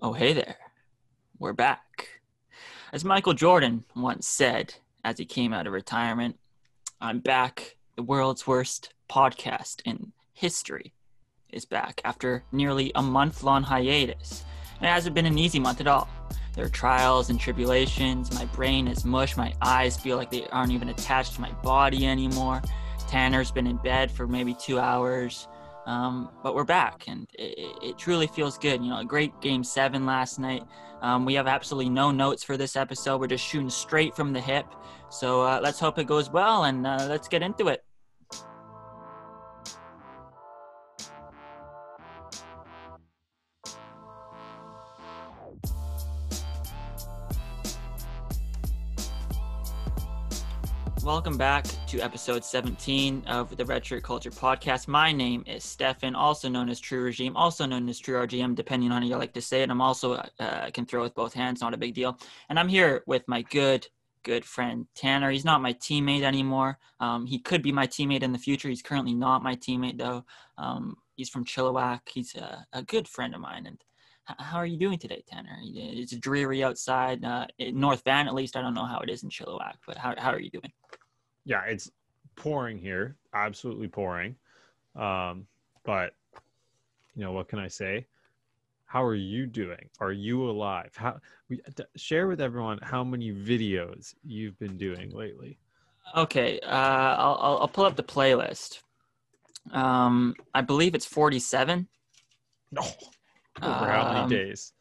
Oh, hey there. We're back. As Michael Jordan once said as he came out of retirement, I'm back. The world's worst podcast in history is back after nearly a month long hiatus. And it hasn't been an easy month at all. There are trials and tribulations. My brain is mush. My eyes feel like they aren't even attached to my body anymore. Tanner's been in bed for maybe two hours. Um, but we're back, and it, it, truly feels good. You know, a great game seven last night. Um, we have absolutely no notes for this episode. We're just shooting straight from the hip. So uh, let's hope it goes well, and uh, let's get into it. Welcome back to episode 17 of the Shirt Culture Podcast. My name is Stefan, also known as True Regime, also known as True RGM, depending on how you like to say it. I'm also uh, can throw with both hands, not a big deal. And I'm here with my good, good friend Tanner. He's not my teammate anymore. Um, he could be my teammate in the future. He's currently not my teammate though. Um, he's from Chilliwack. He's a, a, good friend of mine. And how are you doing today, Tanner? It's dreary outside. Uh, in North Van, at least. I don't know how it is in Chilliwack, but how, how are you doing? yeah, it's pouring here, absolutely pouring. Um, but you know, what can I say? How are you doing? Are you alive? How we share with everyone how many videos you've been doing lately? Okay, uh, I'll, I'll pull up the playlist. Um, I believe it's forty-seven. No, over um, how many um, days?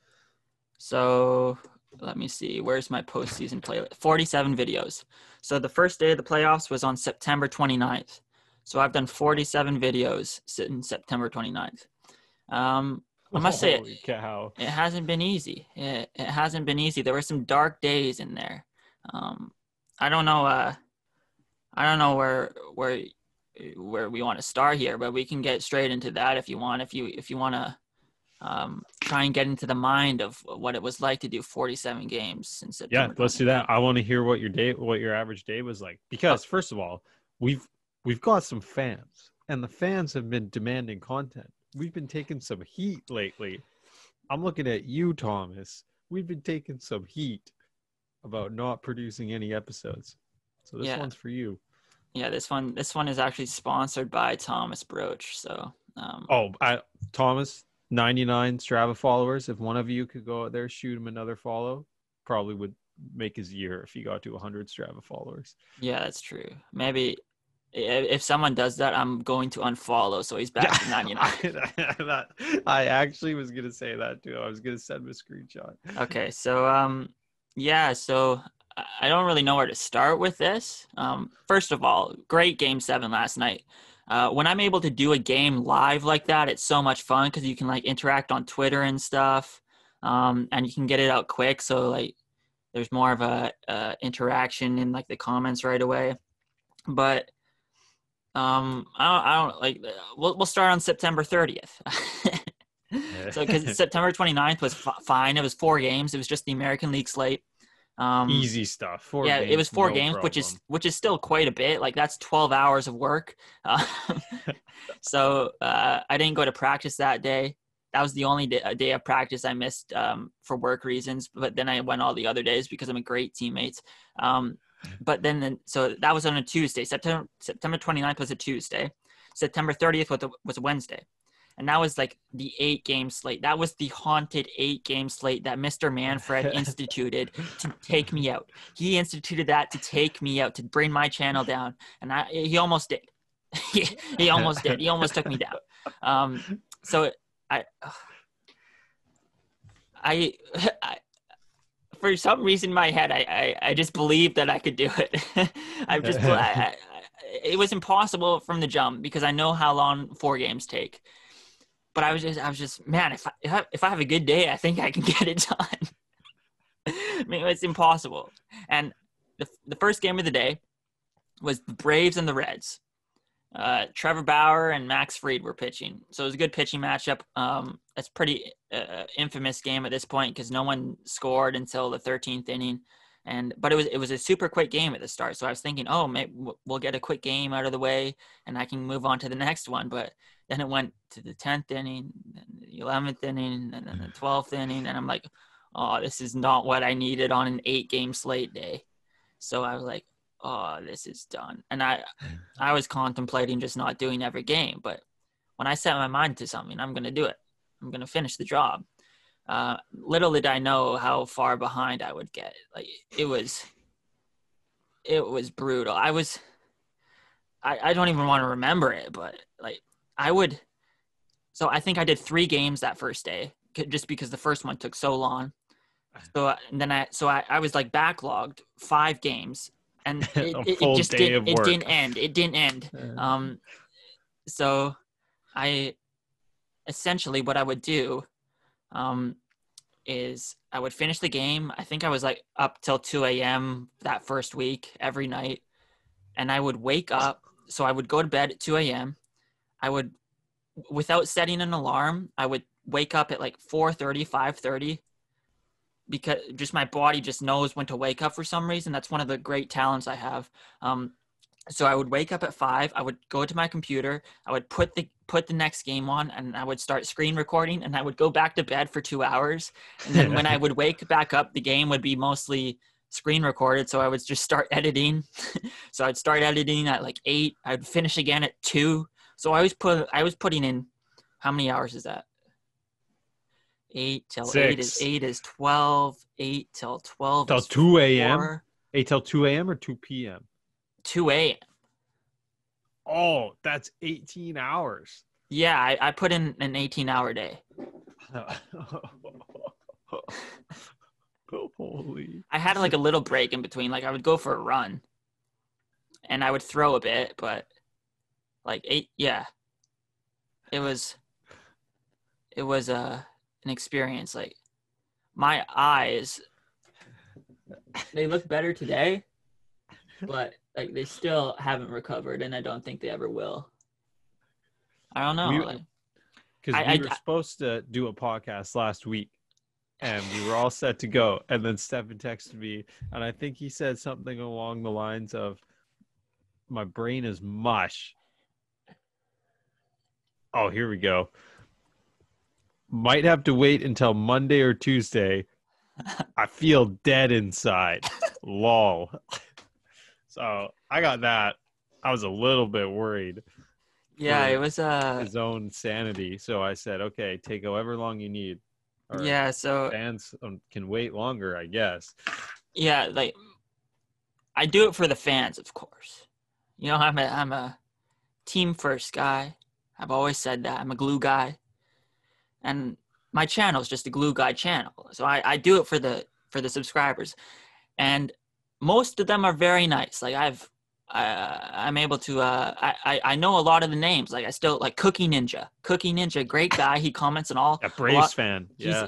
So let me see. Where's my postseason playlist? Forty-seven videos. So the first day of the playoffs was on September 29th. So I've done 47 videos since September 29th. Um, I must say, it, cow. it hasn't been easy. It, it hasn't been easy. There were some dark days in there. Um, I don't know. Uh, I don't know where where where we want to start here, but we can get straight into that if you want. If you if you want to um, try and get into the mind of what it was like to do 47 games since September. Yeah, let's do that. I want to hear what your day, what your average day was like. Because first of all, we've we've got some fans, and the fans have been demanding content. We've been taking some heat lately. I'm looking at you, Thomas. We've been taking some heat about not producing any episodes. So this yeah. one's for you. Yeah, this one this one is actually sponsored by Thomas Broach. So um, oh, I, Thomas, 99 Strava followers. If one of you could go out there, shoot him another follow, probably would make his year if he got to 100 Strava followers. Yeah, that's true. Maybe if someone does that, I'm going to unfollow. So he's back to 99. that, I actually was going to say that too. I was going to send him a screenshot. Okay. So, um, yeah. So I don't really know where to start with this. Um, first of all, great game seven last night. Uh, when I'm able to do a game live like that, it's so much fun because you can like interact on Twitter and stuff, um, and you can get it out quick. So like, there's more of a uh, interaction in like the comments right away. But um, I don't, I don't like. We'll we'll start on September 30th. so because September 29th was f- fine. It was four games. It was just the American League slate. Um, Easy stuff. Four yeah, games, it was four no games, problem. which is which is still quite a bit. Like that's twelve hours of work. Uh, so uh, I didn't go to practice that day. That was the only day, day of practice I missed um, for work reasons. But then I went all the other days because I'm a great teammate. Um, but then, then, so that was on a Tuesday. September September 29th was a Tuesday. September 30th was a, was a Wednesday and that was like the eight game slate. That was the haunted eight game slate that Mr. Manfred instituted to take me out. He instituted that to take me out, to bring my channel down, and I, he almost did. he, he almost did. He almost took me down. Um, so I, I, I for some reason in my head, I, I, I just believed that I could do it. I just, I, I, it was impossible from the jump because I know how long four games take but I was just, I was just, man, if I, if I, have a good day, I think I can get it done. I mean, it's impossible. And the, the first game of the day was the Braves and the Reds. Uh, Trevor Bauer and Max Fried were pitching, so it was a good pitching matchup. Um, it's pretty uh, infamous game at this point because no one scored until the 13th inning, and but it was it was a super quick game at the start. So I was thinking, oh, maybe we'll get a quick game out of the way, and I can move on to the next one. But then it went to the tenth inning, the 11th inning and then the 12th inning and I'm like, "Oh, this is not what I needed on an 8-game slate day." So I was like, "Oh, this is done." And I I was contemplating just not doing every game, but when I set my mind to something, I'm going to do it. I'm going to finish the job. Uh, little did I know how far behind I would get. Like it was, it was brutal. I was, I, I don't even want to remember it, but like I would. So I think I did three games that first day, just because the first one took so long. So and then I, so I, I was like backlogged five games, and it, it, it just didn't, it didn't end. It didn't end. Um, so I essentially what I would do um, is I would finish the game. I think I was like up till 2 a.m. that first week every night. And I would wake up. So I would go to bed at 2 a.m. I would, without setting an alarm, I would wake up at like 4.30, 5.30 because just my body just knows when to wake up for some reason. That's one of the great talents I have. Um, so I would wake up at five. I would go to my computer. I would put the put the next game on, and I would start screen recording. And I would go back to bed for two hours. And then when I would wake back up, the game would be mostly screen recorded. So I would just start editing. so I'd start editing at like eight. I'd finish again at two. So I was put I was putting in how many hours is that? Eight till Six. eight is eight is twelve. Eight till twelve. Till two a.m. Eight till two a.m. or two p.m. 2 a.m. Oh, that's 18 hours. Yeah, I, I put in an 18 hour day. Holy. I had like a little break in between. Like I would go for a run and I would throw a bit, but like eight, yeah. It was, it was a, uh, an experience. Like my eyes, they look better today, but like they still haven't recovered, and I don't think they ever will. I don't know. Because we, we, were I, supposed to do a podcast last week, and we were all set to go, and then Stefan texted me, and I think he said something along the lines of, "My brain is mush." Oh, here we go. Might have to wait until Monday or Tuesday. I feel dead inside. Lol. So I got that. I was a little bit worried. Yeah, it was uh his own sanity. So I said, okay, take however long you need. Or yeah, so fans um, can wait longer, I guess. Yeah, like I do it for the fans, of course. You know, I'm a I'm a team first guy. I've always said that. I'm a glue guy. And my channel is just a glue guy channel. So I, I do it for the for the subscribers. And most of them are very nice. Like I've, uh, I'm able to, uh, I, I know a lot of the names. Like I still like Cookie Ninja. Cookie Ninja, great guy. He comments on all. A Braves a fan. Yeah.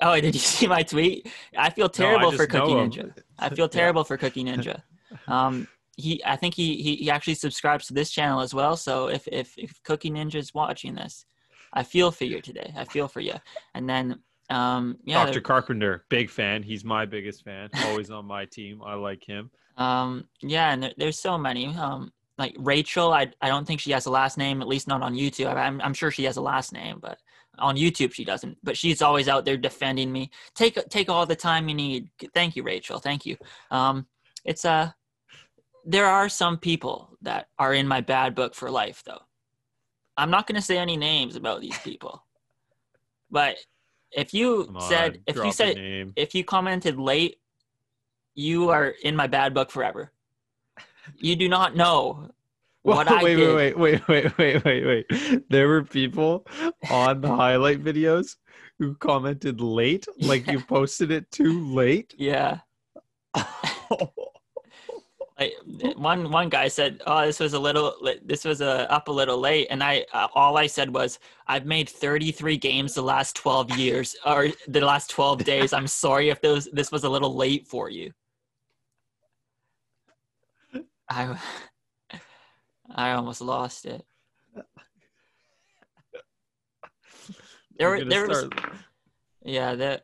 Oh, did you see my tweet? I feel terrible no, I for Cookie Ninja. I feel terrible yeah. for Cookie Ninja. Um, he, I think he, he, he actually subscribes to this channel as well. So if, if, if Cookie Ninja is watching this, I feel for you today. I feel for you. And then um, yeah, Dr. Carpenter, big fan. He's my biggest fan. Always on my team. I like him. Um, yeah, and there, there's so many. Um, like Rachel, I I don't think she has a last name. At least not on YouTube. I'm I'm sure she has a last name, but on YouTube she doesn't. But she's always out there defending me. Take take all the time you need. Thank you, Rachel. Thank you. Um, it's a. Uh, there are some people that are in my bad book for life, though. I'm not going to say any names about these people, but if you Come said on, if you said if you commented late, you are in my bad book forever. You do not know what Whoa, I wait, did. Wait, wait, wait, wait, wait, wait. There were people on the highlight videos who commented late, like you posted it too late. Yeah. one one guy said, "Oh, this was a little, this was a, up a little late," and I uh, all I said was, "I've made 33 games the last 12 years or the last 12 days. I'm sorry if those this was a little late for you." I I almost lost it. There, there was, yeah, there,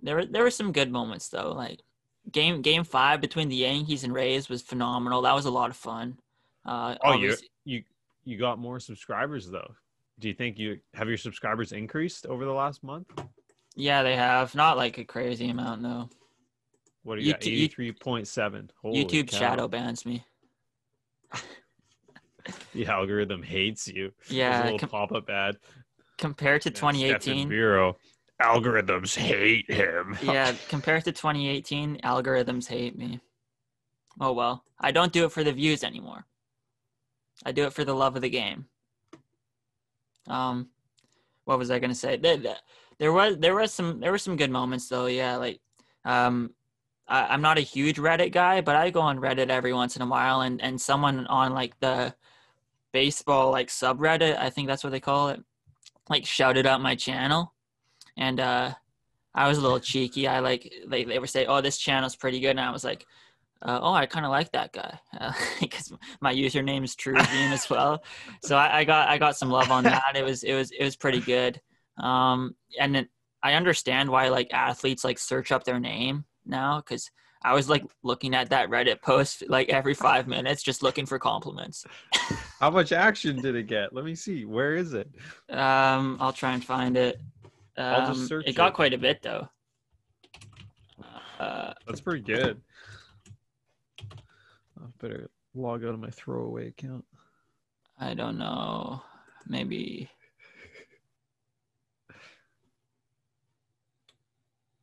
there, there were some good moments though. Like game game five between the Yankees and Rays was phenomenal. That was a lot of fun. Uh, oh, you you you got more subscribers though. do you think you have your subscribers increased over the last month? Yeah, they have. Not like a crazy amount, no. What do you got? YouTube- Eighty-three point seven. YouTube shadow bans me. The algorithm hates you. Yeah, little com- pop-up ad. compared to 2018. Bureau. Algorithms hate him. yeah, compared to 2018, algorithms hate me. Oh well, I don't do it for the views anymore. I do it for the love of the game. Um, what was I gonna say? There, there- was there was some there were some good moments though. Yeah, like um, I, I'm not a huge Reddit guy, but I go on Reddit every once in a while, and and someone on like the baseball like subreddit, I think that's what they call it, like shouted out my channel, and uh, I was a little cheeky. I like they they were saying, "Oh, this channel's pretty good," and I was like, uh, "Oh, I kind of like that guy," because my username is True as well. So I, I got I got some love on that. It was it was it was pretty good. Um, and it, I understand why like athletes like search up their name now because I was like looking at that Reddit post like every five minutes, just looking for compliments. How much action did it get? Let me see. Where is it? Um, I'll try and find it. Um, I'll just search it got it. quite a bit though. Uh, That's pretty good. I better log out of my throwaway account. I don't know. Maybe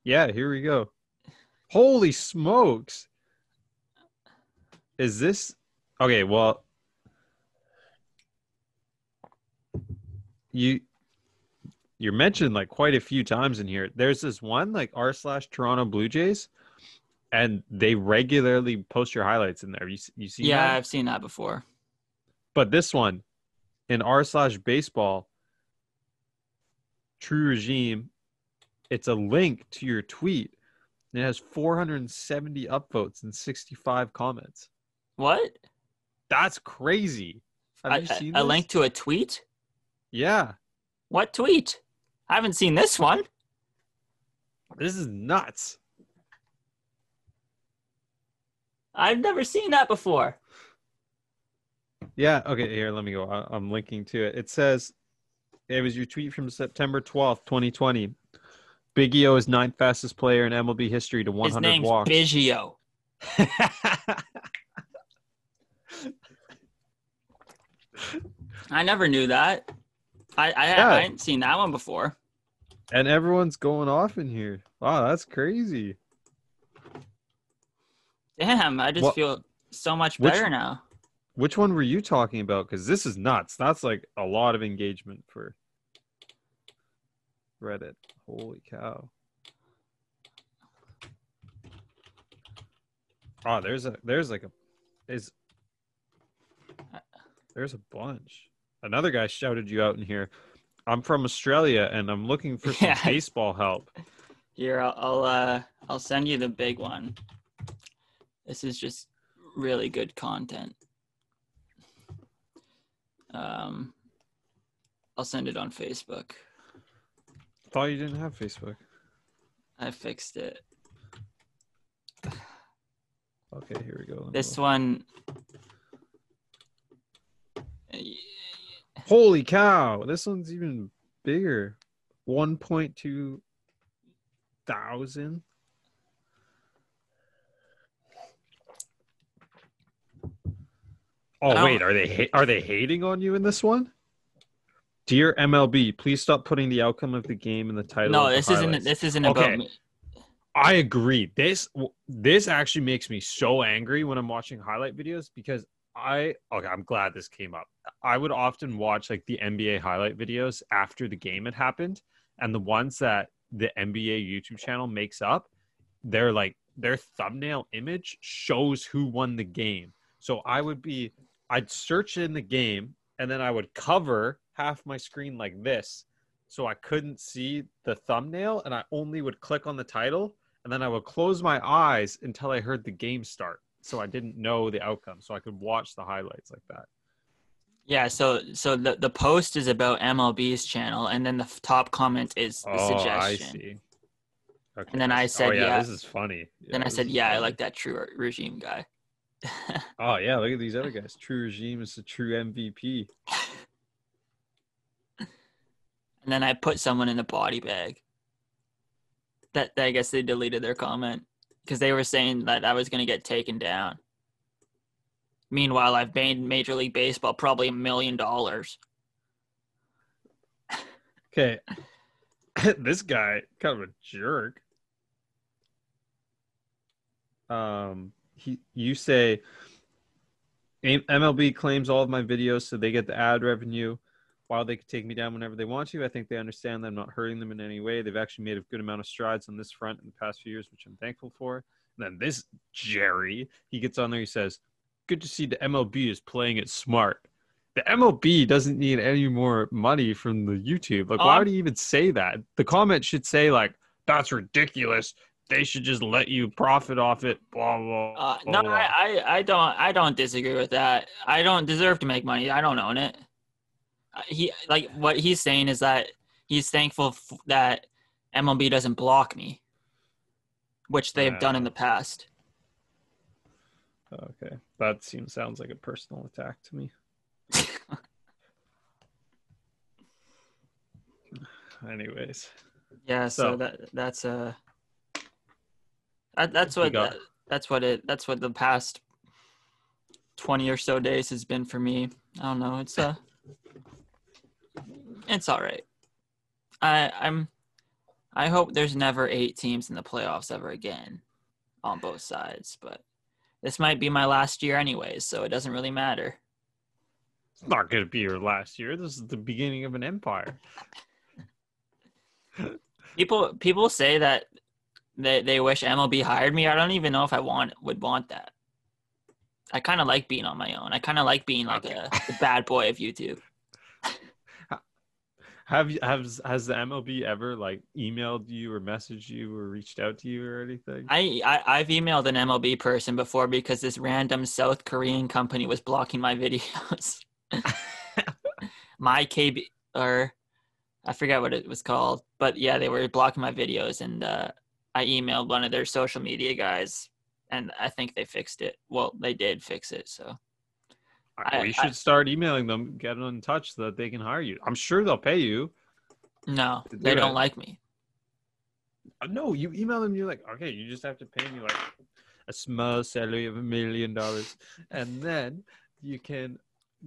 Yeah, here we go. Holy smokes. Is this okay? Well, you you're mentioned like quite a few times in here. There's this one like r slash Toronto Blue Jays, and they regularly post your highlights in there. You you see? yeah, that? I've seen that before. But this one, in r slash baseball, True Regime, it's a link to your tweet. And it has 470 upvotes and 65 comments. What? That's crazy. Have A- you seen a this? link to a tweet? Yeah, What tweet? I haven't seen this one. this is nuts. I've never seen that before. Yeah. Okay. Here, let me go. I'm linking to it. It says it was your tweet from September 12th, 2020. Big E O is ninth fastest player in MLB history to His 100 name's walks. Biggio. I never knew that. I I, Yeah. I hadn't seen that one before. And everyone's going off in here. Wow, that's crazy. Damn, I just feel so much which- better now. Which one were you talking about? Because this is nuts. That's like a lot of engagement for Reddit. Holy cow. Oh, there's a there's like a is uh. there's a bunch. Another guy shouted you out in here. I'm from Australia and I'm looking for some Yeah. baseball help. Here, I'll I'll, uh, I'll send you the big one. This is just really good content. Um, I'll send it on Facebook. Thought you didn't have Facebook. I fixed it. Okay, here we go. This one. Holy cow! This one's even bigger. 1.2 thousand. Oh wait, are they ha- are they hating on you in this one? Dear MLB, please stop putting the outcome of the game in the title. No, this isn't. This isn't Okay. about me. I agree. This this actually makes me so angry when I'm watching highlight videos because I okay, I'm glad this came up. I would often watch like the NBA highlight videos after the game had happened, and the ones that the NBA YouTube channel makes up, they're like their thumbnail image shows who won the game. So I would be I'd search in the game and then I would cover half my screen like this so I couldn't see the thumbnail and I only would click on the title and then I would close my eyes until I heard the game start. So I didn't know the outcome, so I could watch the highlights like that. Yeah. So so the the post is about MLB's channel, and then the f- top comment is the oh, suggestion. I see. Okay. And then I oh, said, oh, yeah, yeah. this is funny. Then I said, yeah, I like that true regime guy. Oh yeah, look at these other guys. True regime is the true MVP. and then I put someone in a body bag. That, I guess they deleted their comment because they were saying that I was going to get taken down. Meanwhile, I've made Major League Baseball probably a million dollars. Okay. this guy, kind of a jerk. Um, he, you say MLB claims all of my videos so they get the ad revenue. While they can take me down whenever they want to, I think they understand that I'm not hurting them in any way. They've actually made a good amount of strides on this front in the past few years, which I'm thankful for. And then this Jerry, he gets on there, he says, Good to see the MLB is playing it smart. The MLB doesn't need any more money from the YouTube. Like, why um, would he even say that? The comment should say, like, that's ridiculous they should just let you profit off it. Blah blah. Uh, blah no, blah. I, I don't I don't disagree with that. I don't deserve to make money. I don't own it. He like what he's saying is that he's thankful f- that MLB doesn't block me, which they've yeah. done in the past. Okay, that seems sounds like a personal attack to me. Anyways. Yeah, so, so that that's a. Uh, that, that's what that, that's what it that's what the past twenty or so days has been for me. I don't know. It's uh it's all right. I I'm I hope there's never eight teams in the playoffs ever again on both sides, but this might be my last year anyways, so it doesn't really matter. It's not going to be your last year. This is the beginning of an empire. people people say that they they wish MLB hired me. I don't even know if I want would want that. I kind of like being on my own. I kind of like being like a the bad boy of YouTube. Have you has has the MLB ever like emailed you or messaged you or reached out to you or anything? I, I I've emailed an MLB person before because this random South Korean company was blocking my videos. my KB or I forget what it was called, but yeah, they were blocking my videos and uh, I emailed one of their social media guys, and I think they fixed it. Well, they did fix it. So we should I, start emailing them, get them in touch so that they can hire you. I'm sure they'll pay you. No, do they don't like me. Uh, no, you email them. You're like, okay, you just have to pay me like a small salary of a million dollars, and then you can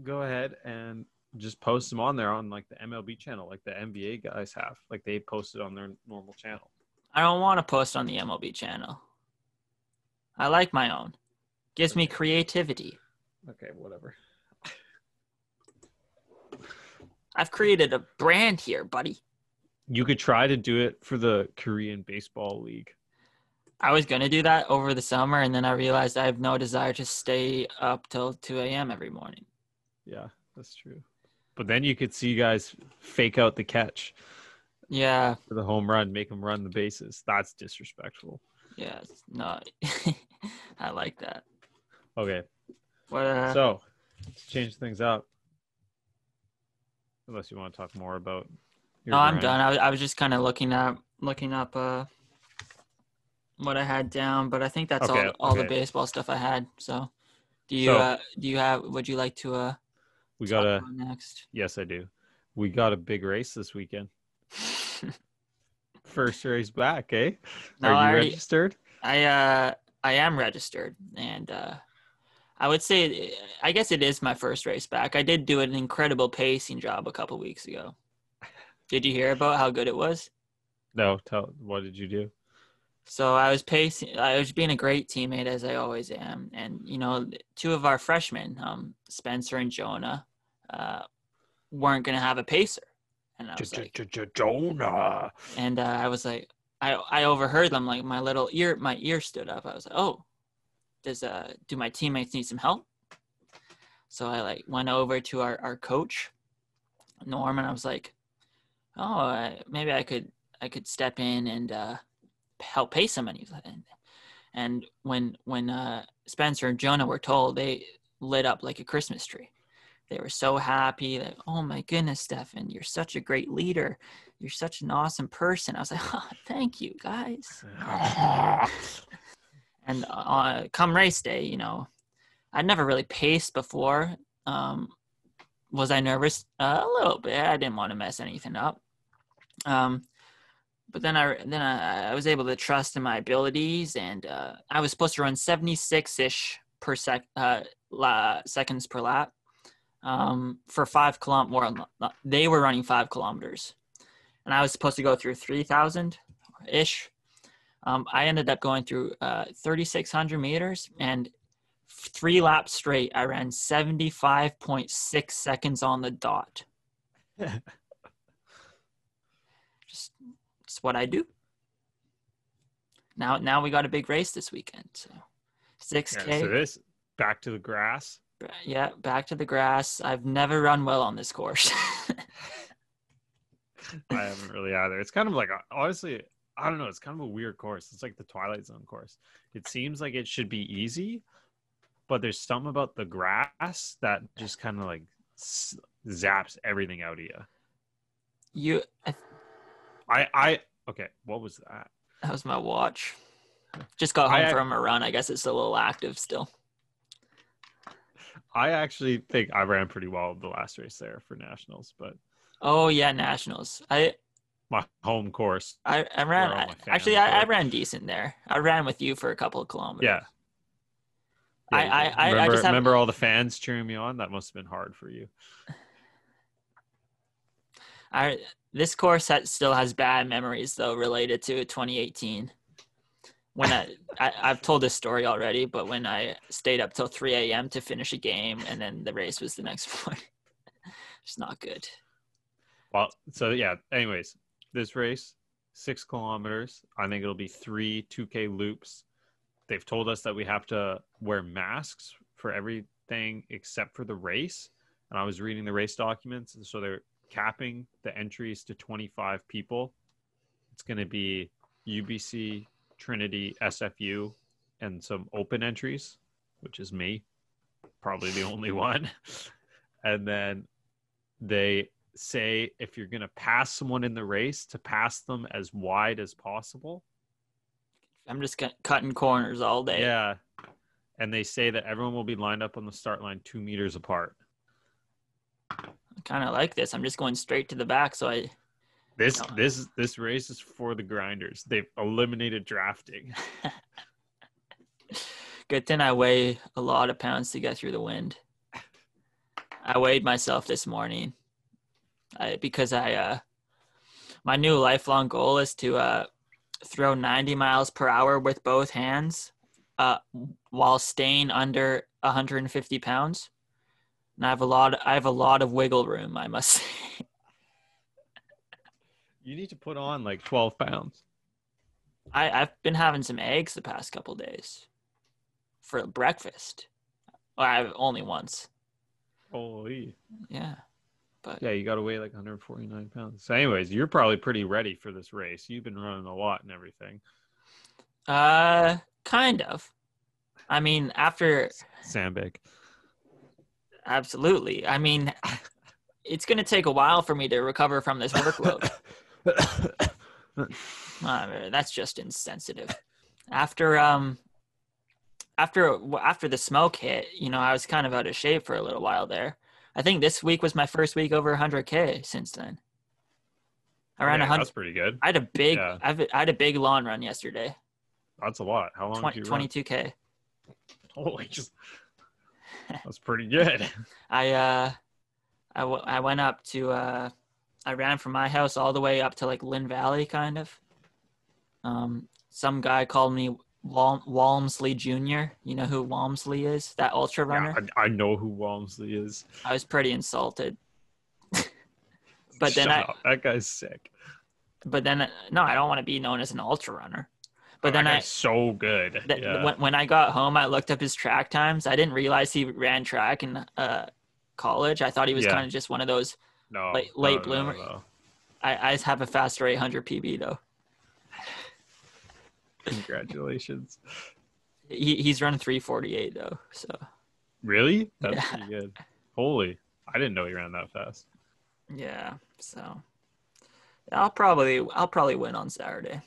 go ahead and just post them on there on like the MLB channel, like the NBA guys have. Like they posted on their normal channel. I don't want to post on the MLB channel. I like my own. Gives me creativity. Okay, whatever. I've created a brand here, buddy. You could try to do it for the Korean Baseball League. I was going to do that over the summer, and then I realized I have no desire to stay up till 2 a.m. every morning. Yeah, that's true. But then you could see guys fake out the catch. Yeah. For the home run, make them run the bases. That's disrespectful. Yeah, no, I like that. Okay. Uh, so, to change things up, unless you want to talk more about. no, I'm done. I was, I was just kind of looking up, looking up uh, what I had down, but I think that's okay, all, all okay. the baseball stuff I had. So, do you so, uh, do you have? Would you like to? Uh, we got a next. Yes, I do. We got a big race this weekend. First race back, eh? No, Are you already, registered? I uh I am registered and uh I would say I guess it is my first race back. I did do an incredible pacing job a couple weeks ago. Did you hear about how good it was? No, tell what did you do? So I was pacing I was being a great teammate as I always am and you know two of our freshmen, um Spencer and Jonah, uh weren't going to have a pacer. And I was like, Jonah. And uh, I was like, I I overheard them. Like my little ear, my ear stood up. I was like, oh, does uh do my teammates need some help? So I like went over to our our coach, Norm, and I was like, oh, uh, maybe I could I could step in and uh, help pay somebody. And, and when when uh, Spencer and Jonah were told, they lit up like a Christmas tree they were so happy that oh my goodness stefan you're such a great leader you're such an awesome person i was like oh, thank you guys and uh, come race day you know i'd never really paced before um, was i nervous uh, a little bit i didn't want to mess anything up Um, but then I then I, I was able to trust in my abilities, and uh, I was supposed to run 76 ish per sec uh, la, seconds per lap um, for five kilometers. They were running five kilometers, and I was supposed to go through 3,000 ish. Um, I ended up going through uh, 3,600 meters, and three laps straight, I ran 75.6 seconds on the dot. just, just what I do. Now, now we got a big race this weekend. So, six k. Yeah, so this back to the grass. Yeah, back to the grass. I've never run well on this course. I haven't really either. It's kind of like honestly, I don't know. It's kind of a weird course. It's like the Twilight Zone course. It seems like it should be easy, but there's something about the grass that just kind of like zaps everything out of you. You, I, I, I, okay. What was that? That was my watch. Just got home I, from a run. I guess it's a little active still. I actually think I ran pretty well the last race there for nationals, but oh yeah, nationals. I my home course. I, I ran I, actually I, I, ran decent there. I ran with you for a couple of kilometers. Yeah. yeah I, I, remember, I just have... remember all the fans cheering me on. That must have been hard for you. I this course has, still has bad memories though related to 2018 when I, I have told this story already, but when I stayed up till 3 a.m. to finish a game and then the race was the next morning, it's not good. Well, so yeah. Anyways, this race, six kilometers. I think it'll be three 2K loops. They've told us that we have to wear masks for everything except for the race. And I was reading the race documents, and so they're capping the entries to 25 people. It's going to be UBC, Trinity, SFU, and some open entries, which is me, probably the only one. And then they say if you're going to pass someone in the race, to pass them as wide as possible. I'm just cutting corners all day. Yeah. And they say that everyone will be lined up on the start line two meters apart. I kind of like this. I'm just going straight to the back, so I this this this race is for the grinders. They've eliminated drafting. Good thing I weigh a lot of pounds to get through the wind. I weighed myself this morning I, because I uh, my new lifelong goal is to uh, throw 90 miles per hour with both hands uh, while staying under 150 pounds. And I have a lot. I have a lot of wiggle room, I must say. You need to put on like 12 pounds. I, I've been having some eggs the past couple days for breakfast. Well, I've only once. Holy. Yeah. But yeah, you got to weigh like 149 pounds. So, anyways, you're probably pretty ready for this race. You've been running a lot and everything. Uh, kind of. I mean, after Sandbag. Absolutely. I mean, it's going to take a while for me to recover from this workload. uh, that's just insensitive. After um, after after the smoke hit, you know, I was kind of out of shape for a little while there. I think this week was my first week over 100k since then. I ran yeah, 100. That's pretty good. I had a big, yeah. I had a big lawn run yesterday. That's a lot. How long? 20, 22k. Holy, just that's pretty good. I uh, I, w- I went up to uh, I ran from my house all the way up to like Lynn Valley, kind of. Um, some guy called me Wal- Walmsley Jr. You know who Walmsley is? That ultra runner. Yeah, I, I know who Walmsley is. I was pretty insulted. but then I that guy's sick. But then no, I don't want to be known as an ultra runner. But oh, then I so good. Th- yeah. when, when I got home, I looked up his track times. I didn't realize he ran track in uh, college. I thought he was yeah. kind of just one of those no, late, late no, bloomer. No, I, I have a faster 800 PB though. Congratulations. he, he's running 348 though. So. Really? That's yeah. pretty good. Holy! I didn't know he ran that fast. Yeah. So. I'll probably I'll probably win on Saturday.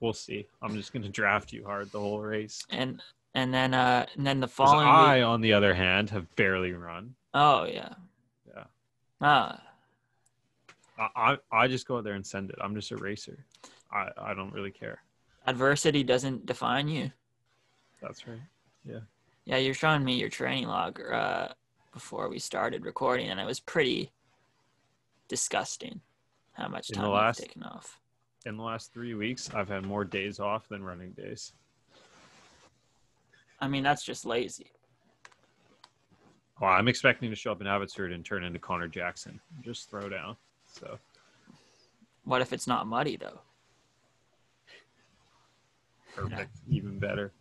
We'll see. I'm just gonna draft you hard the whole race. And and then uh and then the following I, week... on the other hand, have barely run. Oh yeah. Yeah. Ah. I, I I just go out there and send it. I'm just a racer. I I don't really care. Adversity doesn't define you. That's right. Yeah. Yeah, you're showing me your training log uh, before we started recording, and it was pretty disgusting how much In time the you've taken off. In the last three weeks, I've had more days off than running days. I mean, that's just lazy. Well, I'm expecting to show up in Abbotsford and turn into Connor Jackson. Just throw down. So What if it's not muddy though? Perfect, even better.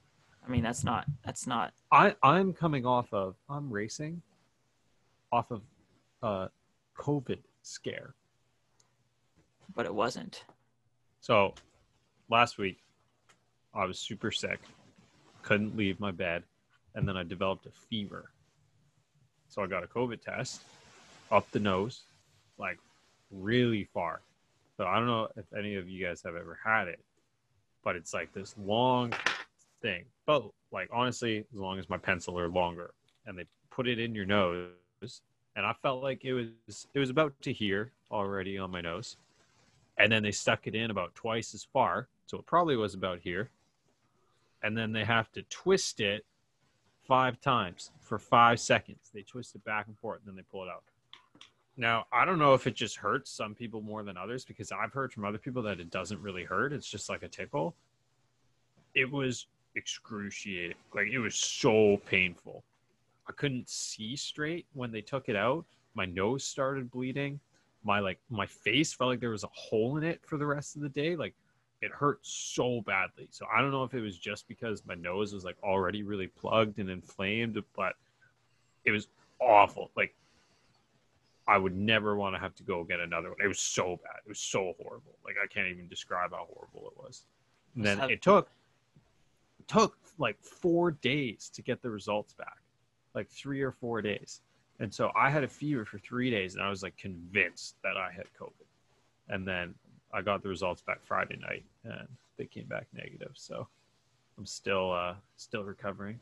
I mean, that's not that's not. I I'm coming off of I'm racing off of a COVID scare. But it wasn't. So last week I was super sick, couldn't leave my bed, and then I developed a fever. So I got a COVID test up the nose, like really far. So I don't know if any of you guys have ever had it, but it's like this long thing. But like honestly, as long as my pencil or longer, and they put it in your nose, and I felt like it was it was about to here already on my nose, and then they stuck it in about twice as far, so it probably was about here, and then they have to twist it five times for five seconds. They twist it back and forth, and then they pull it out. Now, I don't know if it just hurts some people more than others because I've heard from other people that it doesn't really hurt. It's just like a tickle. It was excruciating. Like it was so painful. I couldn't see straight when they took it out. My nose started bleeding. My like my face felt like there was a hole in it for the rest of the day. Like it hurt so badly. So I don't know if it was just because my nose was like already really plugged and inflamed, but it was awful. Like I would never want to have to go get another one. It was so bad. It was so horrible. Like I can't even describe how horrible it was. And then Have- it took it took like four days to get the results back. Like three or four days. And so I had a fever for three days and I was like convinced that I had COVID. And then I got the results back Friday night and they came back negative. So I'm still uh still recovering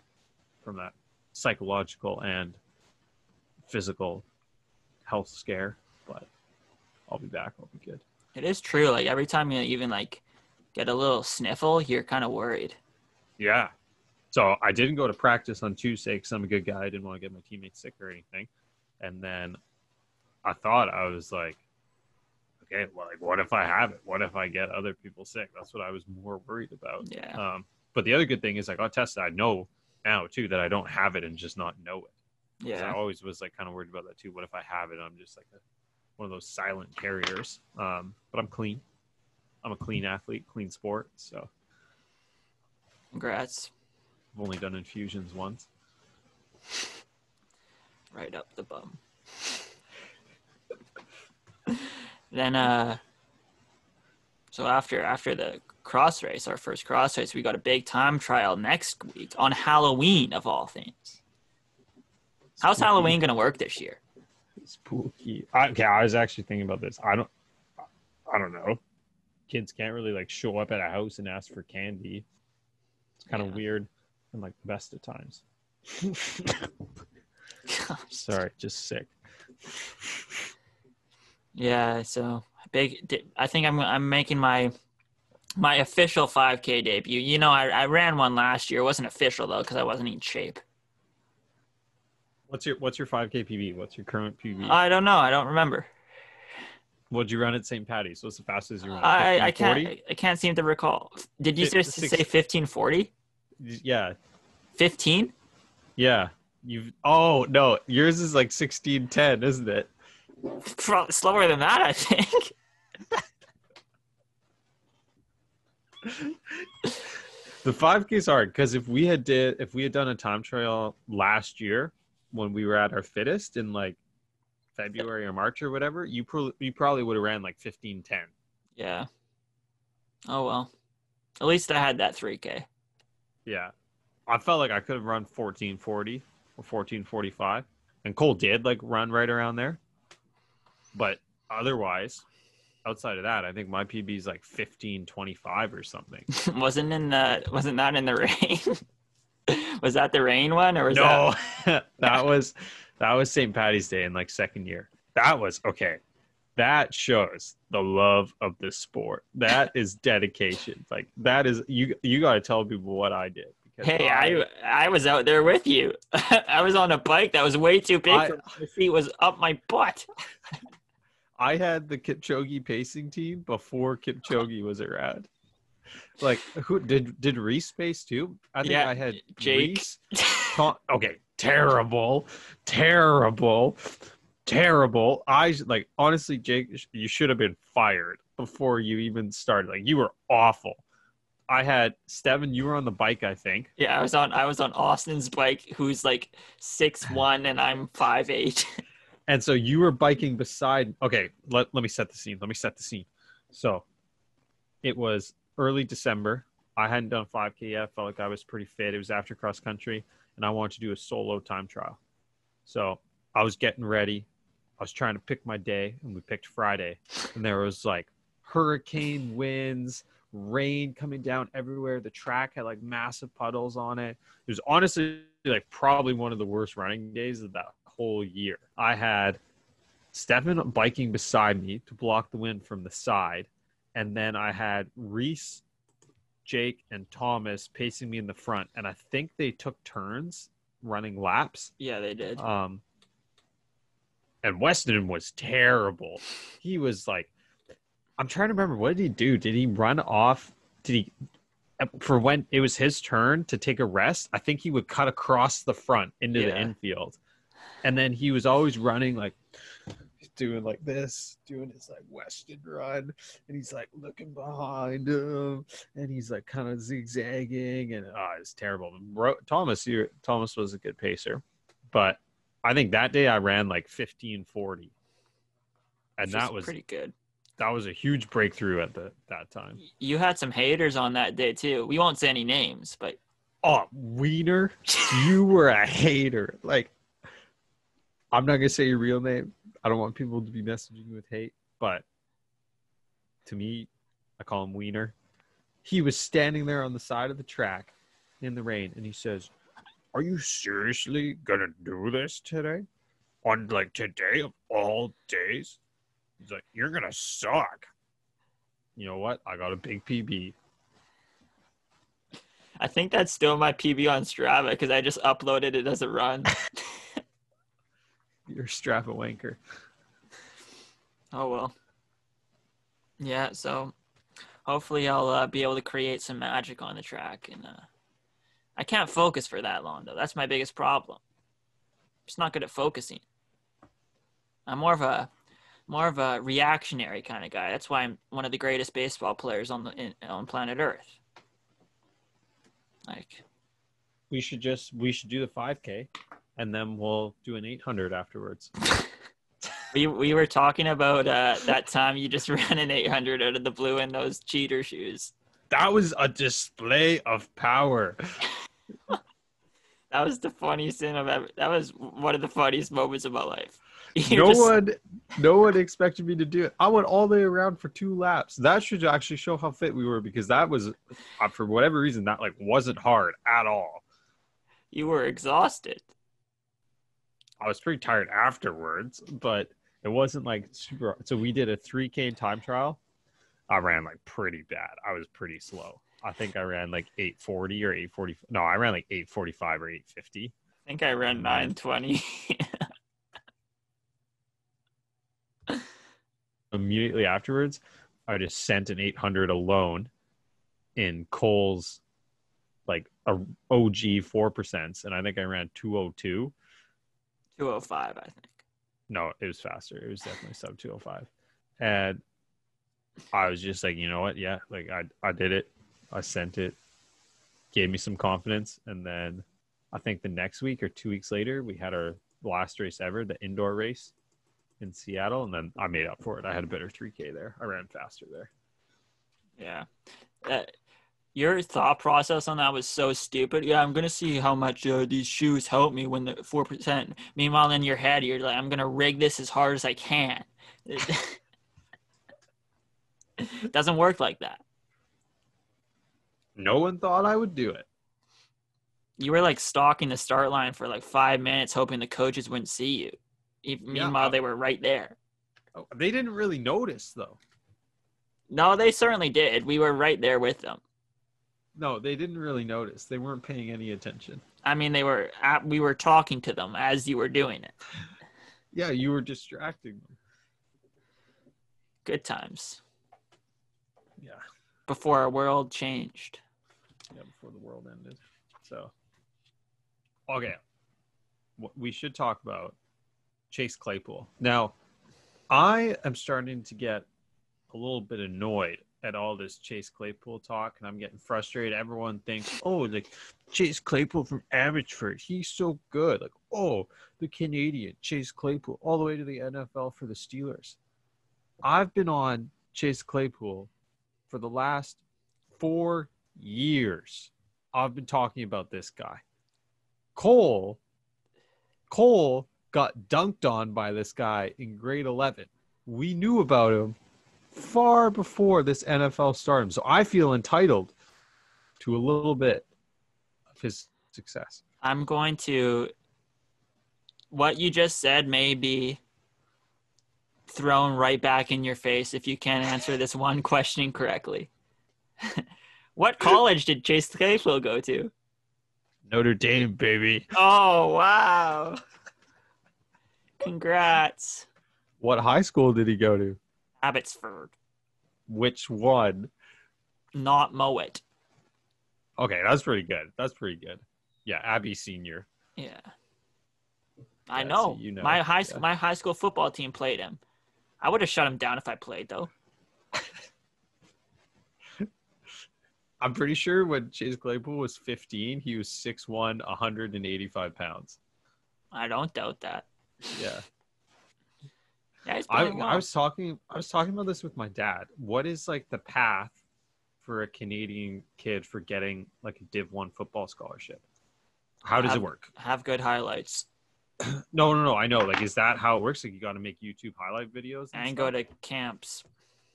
from that psychological and physical health scare, but I'll be back. I'll be good. It is true. Like every time you even like get a little sniffle, you're kind of worried. Yeah. So I didn't go to practice on Tuesday because I'm a good guy. I didn't want to get my teammates sick or anything. And then I thought I was like, okay, well, like, what if I have it? What if I get other people sick? That's what I was more worried about. Yeah. Um, but the other good thing is I got tested. I know now too that I don't have it and just not know it. 'Cause I always was like kind of worried about that too. What if I have it? I'm just like a, one of those silent carriers. Um, but I'm clean. I'm a clean athlete, clean sport. So Congrats. I've only done infusions once. Right up the bum. then uh so after after the cross race, our first cross race, we got a big time trial next week on Halloween of all things. How's. Halloween gonna work this year? It's spooky. I, okay, I was actually thinking about this. I don't. I don't know. Kids can't really like show up at a house and ask for candy. It's kind of Yeah. weird, and like the best of times. Sorry, just sick. Yeah, so big. I think I'm I'm making my my official 5K debut. You know, I, I ran one last year. It wasn't official though because I wasn't in shape. What's your What's your 5K PB? What's your current PB? I don't know. I don't remember. What'd you run at St. Patty's? So, what's the fastest you run? I, I can't I can't seem to recall. Did you just six- say 1540? Yeah, 15? yeah. You've. Oh no, yours is like 1610, isn't it? Probably slower than that, I think. The 5K is hard because if we had did if we had done a time trial last year when we were at our fittest in like February or March or whatever, you pro- you probably would have ran like 1510. Yeah. Oh well. At least I had that 3K. Yeah. I felt like I could have run 1440 or 1445 and Cole did like run right around there. But otherwise, outside of that, I think my PB is like 1525 or something. wasn't in the wasn't that in the rain? was that the rain one or was that no, that was that was St. Patty's Day in like second year. That was okay. that shows the love of the sport. That is dedication. Like that is you. You got to tell people what I did. Hey, I, I, I was out there with you. I was on a bike that was way too big. I, the seat was up my butt. I had the Kipchoge pacing team before Kipchoge was around. Like who did did Reese pace too? I think yeah, I had Jake. Reese. okay, terrible, terrible terrible. I like honestly, Jake, you should have been fired before you even started. Like you were awful. I had Steven. You were on the bike, I think. Yeah, I was on. I was on Austin's bike, who's like six one, and I'm five eight. and so you were biking beside. Okay, let let me set the scene. Let me set the scene. So, it was early December. I hadn't done 5K yet. I Felt like I was pretty fit. It was after cross country, and I wanted to do a solo time trial. So I was getting ready. I was trying to pick my day, and we picked Friday, and there was like hurricane winds, rain coming down everywhere. The track had like massive puddles on it. It was honestly like probably one of the worst running days of that whole year. I had Stefan biking beside me to block the wind from the side, and then I had Reese, Jake, and Thomas pacing me in the front, and I think they took turns running laps. Yeah, they did. Um, and Weston was terrible. He was like, I'm trying to remember what did he do? Did he run off? Did he for when it was his turn to take a rest? I think he would cut across the front into yeah. the infield, and then he was always running like doing like this, doing his like western run, and he's like looking behind him, and he's like kind of zigzagging, and oh, it's terrible. Bro, Thomas, you Thomas was a good pacer, but I think that day I ran like 1540. And that was pretty good. That was a huge breakthrough at the that time. You had some haters on that day too. We won't say any names, but oh, Wiener, you were a hater. Like I'm not gonna say your real name. I don't want people to be messaging you with hate, but to me, I call him Wiener. He was standing there on the side of the track in the rain, and he says, are you seriously gonna do this today? On like today of all days? He's like, You're gonna suck. You know what? I got a big PB. I think that's still my PB on Strava because I just uploaded it as a run. You're Strava wanker. Oh well. Yeah, so hopefully I'll uh, be able to create some magic on the track and uh, I can't focus for that long though. That's my biggest problem. I'm just not good at focusing. I'm more of a more of a reactionary kind of guy. That's why I'm one of the greatest baseball players on the in, on planet Earth. Like we should just we should do the 5k and then we'll do an 800 afterwards. we we were talking about uh, that time you just ran an 800 out of the blue in those cheater shoes. That was a display of power. that was the funniest thing I've ever. That was one of the funniest moments of my life. You're no just... one, no one expected me to do it. I went all the way around for two laps. That should actually show how fit we were because that was, uh, for whatever reason, that like wasn't hard at all. You were exhausted. I was pretty tired afterwards, but it wasn't like super. So we did a 3K time trial. I ran like pretty bad. I was pretty slow. I think I ran like 840 or 840. No, I ran like 845 or 850. I think I ran 920. Immediately afterwards, I just sent an 800 alone in Cole's like a OG 4%. And I think I ran 202. 205, I think. No, it was faster. It was definitely sub 205. And I was just like, you know what? Yeah, like I, I did it. I sent it, gave me some confidence, and then I think the next week or two weeks later, we had our last race ever, the indoor race in Seattle, and then I made up for it. I had a better 3K there. I ran faster there. Yeah. Uh, your thought process on that was so stupid. Yeah, I'm gonna see how much uh, these shoes help me when the four percent. Meanwhile, in your head, you're like, I'm gonna rig this as hard as I can. It doesn't work like that. No one thought I would do it. You were like stalking the start line for like five minutes, hoping the coaches wouldn't see you. Even, yeah, meanwhile, they were right there. Oh, they didn't really notice though. No, they certainly did. We were right there with them. No, they didn't really notice. They weren't paying any attention. I mean, they were. We were talking to them as you were doing it. Yeah, you were distracting them. Good times Yeah, before our world changed. yeah, before the world ended. So, okay, What we should talk about Chase Claypool. Now, I am starting to get a little bit annoyed at all this Chase Claypool talk, and I'm getting frustrated. Everyone thinks, oh, like Chase Claypool from Abbotsford, he's so good. Like, oh, the Canadian Chase Claypool, all the way to the NFL for the Steelers. I've been on Chase Claypool for the last four years. I've been talking about this guy. Cole, Cole got dunked on by this guy in grade 11. We knew about him far before this NFL stardom. So I feel entitled to a little bit of his success. I'm going to. What you just said may be thrown right back in your face if you can't answer this one question correctly. what college did Chase Claypool go to? Notre Dame, baby. Oh, wow. Congrats. What high school did he go to? Abbotsford, Which one? not Mouat. Okay, that's pretty good. That's pretty good. Yeah, Abby Senior. Yeah. I Yeah, know. so you know, My high yeah. my high school football team played him. I would have shut him down if I played though. I'm pretty sure when Chase Claypool was 15, he was 6'1", 185 pounds. I don't doubt that. Yeah. I. I was talking I was talking about this with my dad. What is like the path for a Canadian kid for getting like a Div 1 football scholarship? How does Have- it work? have good highlights No, no, no. I know. Like, is that how it works? Like, you got to make YouTube highlight videos and stuff? go to camps.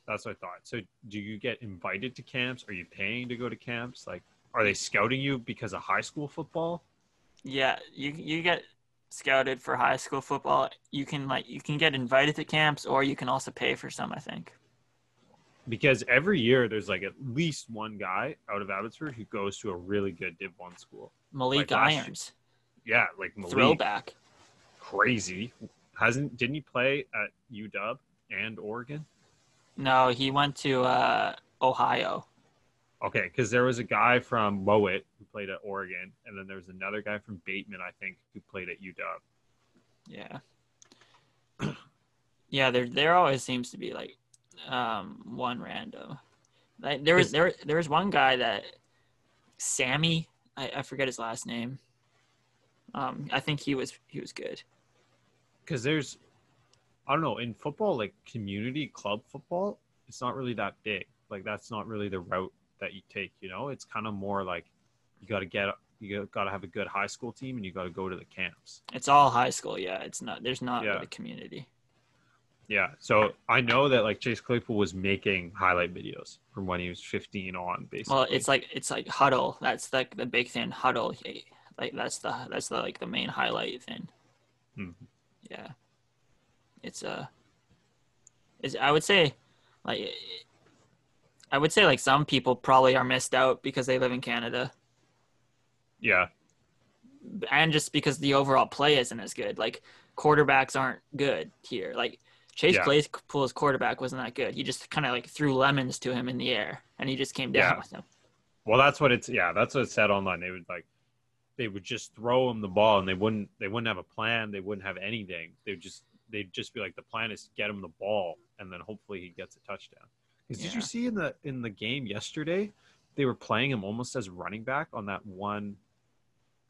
That's what I thought. So, do you get invited to camps? Are you paying to go to camps? Like, are they scouting you because of high school football? Yeah, you you get scouted for high school football. You can like you can get invited to camps or you can also pay for some, I think. Because every year there's like at least one guy out of Abbotsford who goes to a really good Div 1 school. Malik Like last year. Irons. Yeah, like Malik, Throwback. crazy. Hasn't didn't he play at UW and Oregon? No, he went to uh, Ohio. Okay, because there was a guy from Mouat who played at Oregon, and then there was another guy from Bateman, I think, who played at UW. Yeah. yeah, there there always seems to be like um one random. Like there was there there was one guy that Sammy, I, I forget his last name. Um I think he was he was good. Because there's, I don't know, in football, like community club football, it's not really that big. Like that's not really the route that you take. You know, it's kind of more like you got to get, you got to have a good high school team, and you got to go to the camps. It's all high school, yeah. It's not there's not Yeah. community. Yeah. So I know that like Chase Claypool was making highlight videos from when he was 15 on, basically. Well, it's like it's like Hudl. That's like the big thing. Hudl. Like that's the that's the like the main highlight thing. Mhm. Yeah. It's uh is I would say like I would say like some people probably are missed out because they live in Canada yeah. and just because the overall play isn't as good. Like quarterbacks aren't good here. Like Chase Yeah. Claypool's quarterback wasn't that good. He just kind of like threw lemons to him in the air and he just came down Yeah. with them. Well, that's what it's. Yeah, that's what it said online. They would like, they would just throw him the ball, and they wouldn't. They wouldn't have a plan. They wouldn't have anything. They would just. They'd just be like, the plan is to get him the ball, and then hopefully he gets a touchdown. 'Cause did you see in the in the game yesterday, they were playing him almost as running back on that one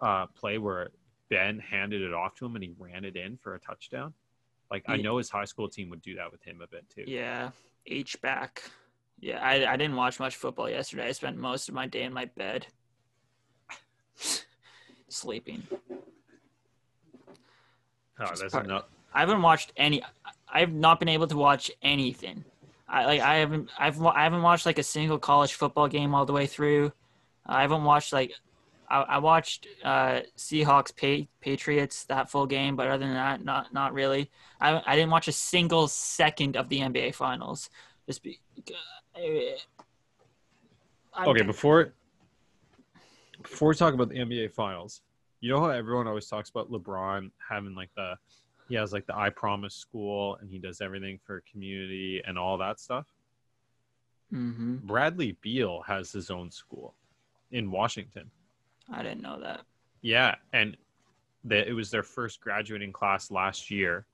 uh, play where Ben handed it off to him and he ran it in for a touchdown. Like I know his high school team would do that with him a bit too. Yeah, H back. Yeah, I, I didn't watch much football yesterday. I spent most of my day in my bed sleeping. Oh, that's part- not. I haven't watched any. I've not been able to watch anything. I like. I haven't. I've. I haven't watched like a single college football game all the way through. I haven't watched like. I, I watched uh, Seahawks pa- Patriots that full game, but other than that, not not really. I I didn't watch a single second of the NBA Finals. Just be, uh, okay, before before we talk about the NBA Finals, you know how everyone always talks about LeBron having like the he has like the I Promise school and he does everything for community and all that stuff. Mm-hmm. Bradley Beal has his own school in Washington. I didn't know that. Yeah, and the, it was their first graduating class last year.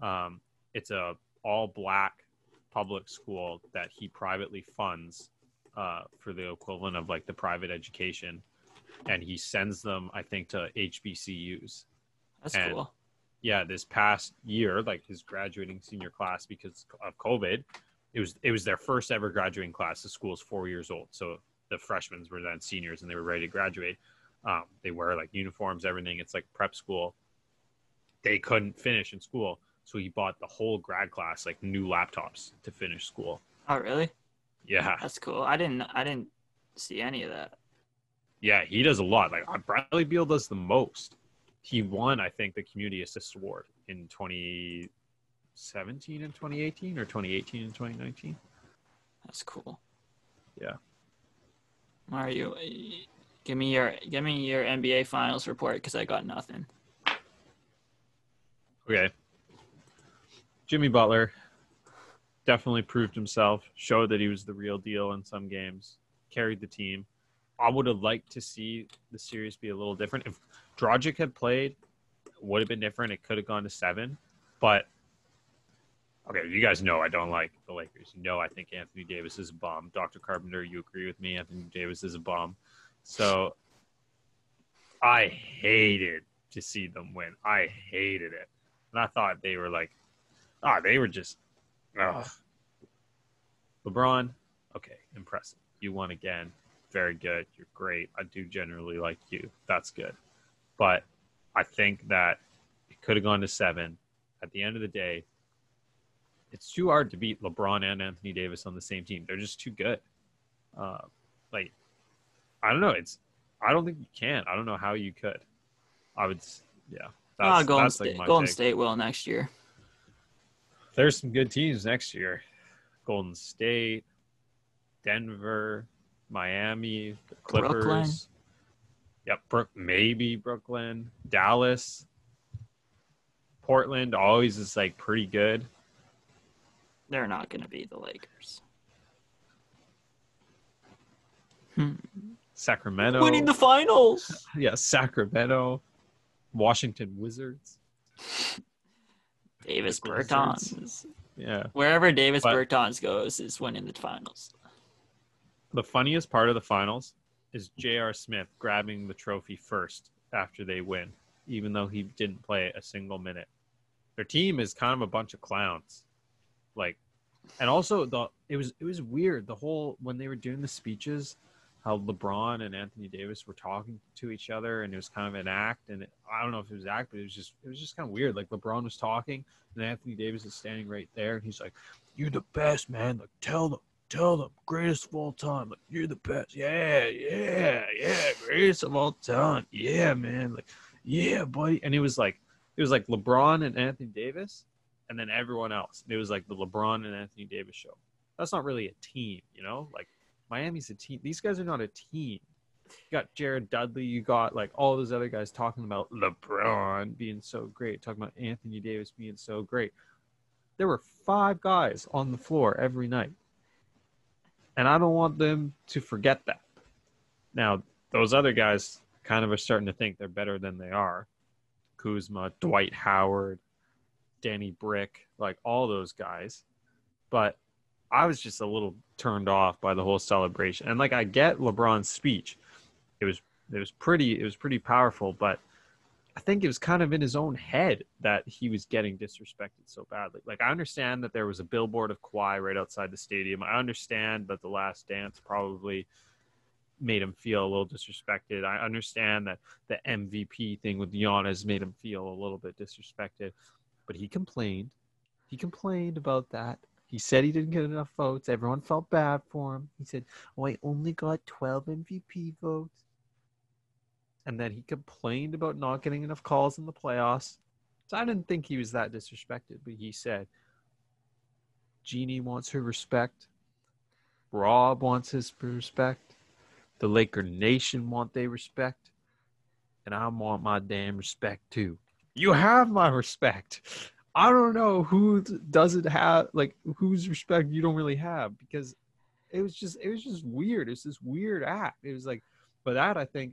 Um, it's a all black public school that he privately funds uh, for the equivalent of like the private education, and he sends them, I think, to HBCUs. That's and, cool. Yeah, this past year, like his graduating senior class because of COVID, it was it was their first ever graduating class. The school's four years old, so the freshmen were then seniors and they were ready to graduate. Um, they wear like uniforms, everything. It's like prep school. They couldn't finish in school, so he bought the whole grad class like new laptops to finish school. Oh, really? Yeah, that's cool. I didn't I didn't see any of that. Yeah, he does a lot. Like Bradley Beal does the most. He won, I think, the Community Assist Award in 2017 and 2018, or 2018 and 2019. That's cool. Yeah. Mario, give me your give me your NBA Finals report because I got nothing. Okay. Jimmy Butler definitely proved himself, showed that he was the real deal in some games, carried the team. I would have liked to see the series be a little different. If Dragic had played, would have been different. It could have gone to seven, but okay, you guys know I don't like the Lakers. You know I think Anthony Davis is a bomb. Dr. Carpenter, you agree with me? Anthony Davis is a bomb. So I hated to see them win. I hated it. And I thought they were like, ah, oh, they were just, ugh. LeBron, okay, impressive. You won again. Very good. You're great. I do generally like you. That's good. But I think that it could have gone to seven. At the end of the day, it's too hard to beat LeBron and Anthony Davis on the same team. They're just too good. Uh, like, I don't know. It's I don't think you can. I don't know how you could. I would, yeah. That's, Golden, that's State, like Golden State will next year. There's some good teams next year. Golden State, Denver, Miami, Clippers. Yep, Brook, maybe Brooklyn, Dallas, Portland. Always is like pretty good. They're not going to be the Lakers. Hmm. Sacramento winning the finals. Yeah, Sacramento, Washington Wizards. Davis Bertans. Yeah. Wherever Davis but Bertans goes is winning the finals. The funniest part of the finals is J.R. Smith grabbing the trophy first after they win, even though he didn't play a single minute. Their team is kind of a bunch of clowns. Like and also the it was it was weird the whole when they were doing the speeches how LeBron and Anthony Davis were talking to each other, and it was kind of an act. And it, I don't know if it was act, but it was just it was just kind of weird. Like LeBron was talking, and Anthony Davis is standing right there, and he's like, "You're the best, man. Like tell them, tell them, greatest of all time. Like you're the best. Yeah, yeah, yeah, greatest of all time. Yeah, man. Like yeah, buddy." And it was like it was like LeBron and Anthony Davis, and then everyone else. And it was like the LeBron and Anthony Davis show. That's not really a team, you know, like Miami's a team. These guys are not a team. You got Jared Dudley. You got like all those other guys talking about LeBron being so great, talking about Anthony Davis being so great. There were five guys on the floor every night. And I don't want them to forget that. Now, those other guys kind of are starting to think they're better than they are. Kuzma, Dwight Howard, Danny Brick, like all those guys. But I was just a little turned off by the whole celebration. And like I get LeBron's speech. It was it was pretty it was pretty powerful, but I think it was kind of in his own head that he was getting disrespected so badly. Like I understand that there was a billboard of Kawhi right outside the stadium. I understand that the last dance probably made him feel a little disrespected. I understand that the MVP thing with Giannis made him feel a little bit disrespected, but he complained. He complained about that. He said he didn't get enough votes. Everyone felt bad for him. He said, "Oh, I only got 12 MVP votes." And then he complained about not getting enough calls in the playoffs. So I didn't think he was that disrespected, but he said, Jeanie wants her respect. Rob wants his respect. The Laker Nation want they respect. And I want my damn respect too. You have my respect. I don't know who doesn't have like whose respect you don't really have because it was just it was just weird. It's this weird act. It was like, but that I think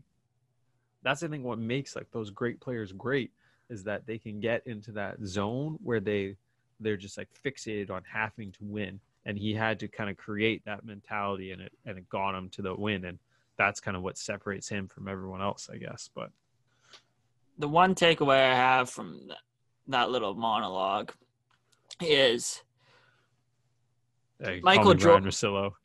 that's I think what makes like those great players great is that they can get into that zone where they they're just like fixated on having to win. And he had to kind of create that mentality and it and it got him to the win. And that's kind of what separates him from everyone else i guess. But the one takeaway i have from that little monologue is Hey, Michael Jordan.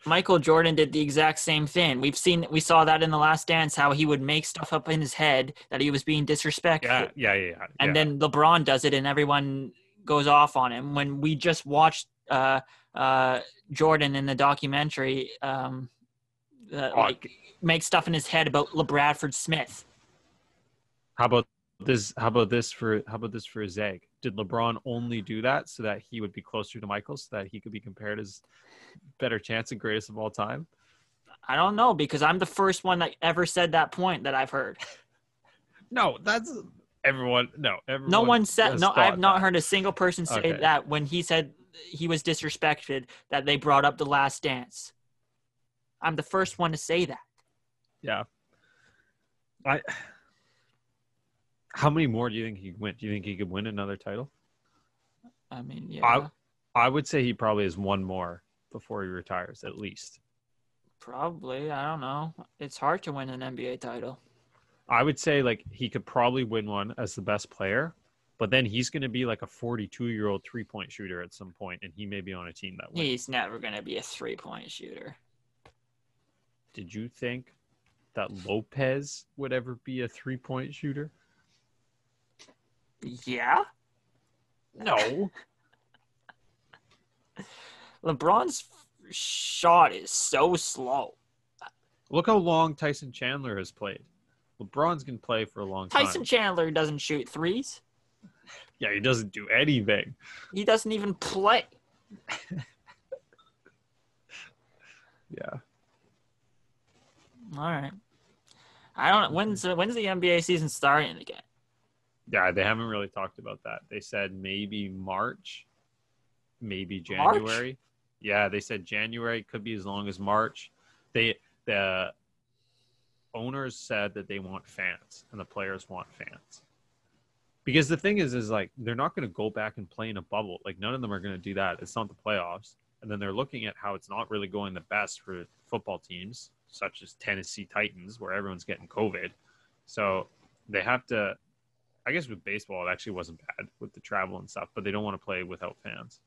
Michael Jordan did the exact same thing. We've seen we saw that in the Last Dance how he would make stuff up in his head that he was being disrespectful. Yeah, yeah, yeah. yeah. And then LeBron does it, and everyone goes off on him. When we just watched uh, uh, Jordan in the documentary, um, uh, oh, like make stuff in his head about LaBradford Smith. How about this? How about this for? How about this for Zeg? Did LeBron only do that so that he would be closer to Michael, so that he could be compared as better chance and greatest of all time? I don't know because I'm the first one that ever said that point that I've heard. no, that's everyone. No, everyone no one said. No, I've not that. heard a single person say okay. that when he said he was disrespected that they brought up the Last Dance. I'm the first one to say that. Yeah. I how many more do you think he win? Do you think he could win another title? I mean, yeah. I, I would say he probably has one more before he retires, at least. Probably. I don't know. It's hard to win an NBA title. I would say like he could probably win one as the best player, but then he's going to be like a 42 year old three point shooter at some point, and he may be on a team that wins. He's never going to be a three point shooter. Did you think that Lopez would ever be a three point shooter? Yeah. No. LeBron's shot is so slow. Look how long Tyson Chandler has played. LeBron's can play for a long time. Tyson Chandler doesn't shoot threes. Yeah, he doesn't do anything. He doesn't even play. yeah. All right. I don't. When's uh, when's the NBA season starting again? Yeah, they haven't really talked about that. They said maybe March, maybe January. March? Yeah, they said January could be as long as March. They the owners said that they want fans and the players want fans. Because the thing is is like they're not going to go back and play in a bubble. Like none of them are going to do that. It's not the playoffs. And then they're looking at how it's not really going the best for football teams such as Tennessee Titans where everyone's getting COVID. So they have to I guess with baseball, it actually wasn't bad with the travel and stuff, but they don't want to play without fans,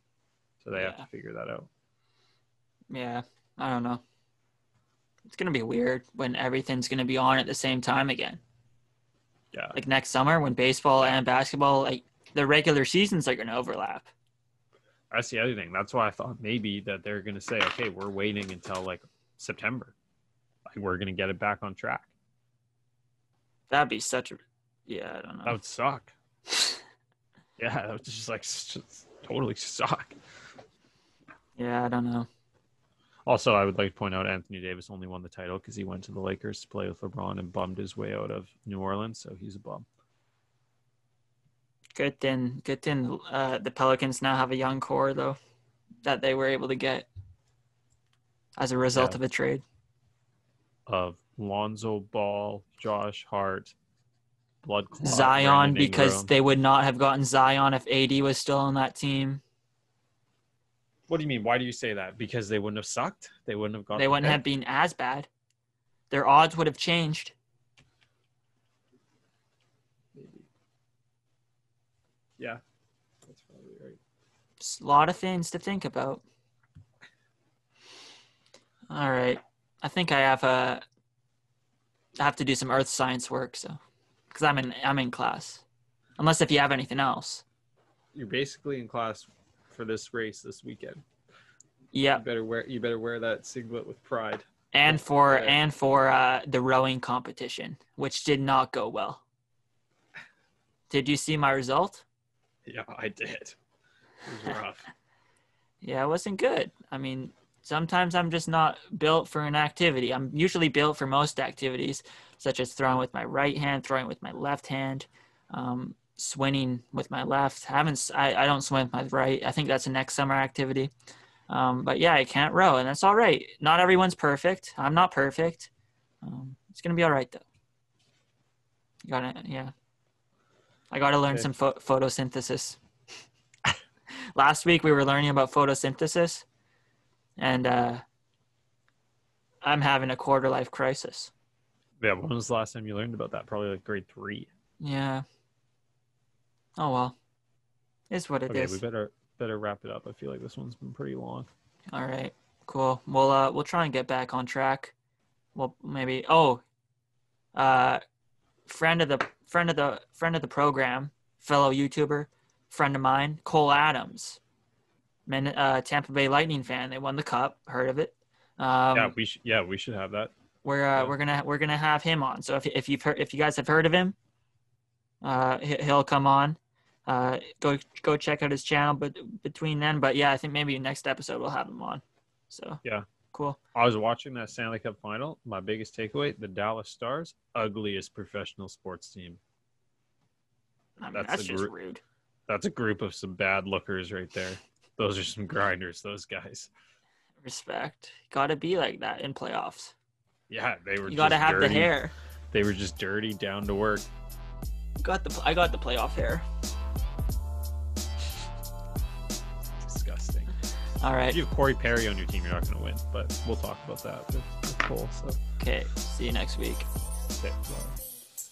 so they yeah. have to figure that out. Yeah, I don't know. It's gonna be weird when everything's gonna be on at the same time again. Yeah, like next summer when baseball and basketball, like the regular seasons are gonna overlap. That's the other thing. That's why I thought maybe that they're gonna say, okay, we're waiting until like September, like we're gonna get it back on track. That'd be such a yeah, I don't know. That would suck. yeah, that would just like just totally suck. Yeah, I don't know. Also, I would like to point out Anthony Davis only won the title because he went to the Lakers to play with LeBron and bummed his way out of New Orleans, so he's a bum. Good thing, good thing. Uh, the Pelicans now have a young core though, that they were able to get as a result yeah. of a trade of Lonzo Ball, Josh Hart, blood Zion because they would not have gotten Zion if AD was still on that team. What do you mean? Why do you say that? Because they wouldn't have sucked. They wouldn't have gone. They wouldn't have been as bad. Their odds would have changed. Yeah, that's probably right. Just a lot of things to think about. All right, I think I have a. I have to do some earth science work, so because I'm in I'm in class. Unless if you have anything else. You're basically in class for this race this weekend. Yeah. You better wear you better wear that singlet with pride. and for and for uh, the rowing competition, which did not go well. Did you see my result? Yeah, I did. It was rough. Yeah, it wasn't good. I mean, sometimes I'm just not built for an activity. I'm usually built for most activities, such as throwing with my right hand, throwing with my left hand, um, swinging with my left. I haven't. I, I don't swim with my right. I think that's a next summer activity. Um, but yeah, I can't row, and that's all right. Not everyone's perfect. I'm not perfect. Um, it's gonna be all right though. You gotta, yeah. I gotta learn Okay. some pho- photosynthesis. Last week we were learning about photosynthesis, and uh, I'm having a quarter life crisis. Yeah, when was the last time you learned about that? Probably like grade three. Yeah. Oh well. It's what it is. okay, we better better wrap it up. I feel like this one's been pretty long. All right. Cool. We'll uh we'll try and get back on track. Well maybe oh uh friend of the friend of the friend of the program, fellow YouTuber, friend of mine, Cole Adams. Min, uh, Tampa Bay Lightning fan. They won the cup. Heard of it? Um, yeah, we should. Yeah, we should have that. We're uh, Yeah. we're gonna we're gonna have him on. So if if you've heard if you guys have heard of him, uh, he- he'll come on. Uh, go go check out his channel. But between then, but yeah, I think maybe next episode we'll have him on. So Yeah. cool. I was watching that Stanley Cup final. My biggest takeaway: the Dallas Stars, ugliest professional sports team. I mean, That's that's, just group- rude. That's a group of some bad lookers right there. Those are some grinders. Those guys. Respect. Got to be like that in playoffs. Yeah, they were. You got to just have the hair. They were just dirty, down to work. Got the I got the playoff hair. Disgusting. All right. If you have Corey Perry on your team, you're not going to win. But we'll talk about that with, with Cole. So, Okay. See you next week. okay.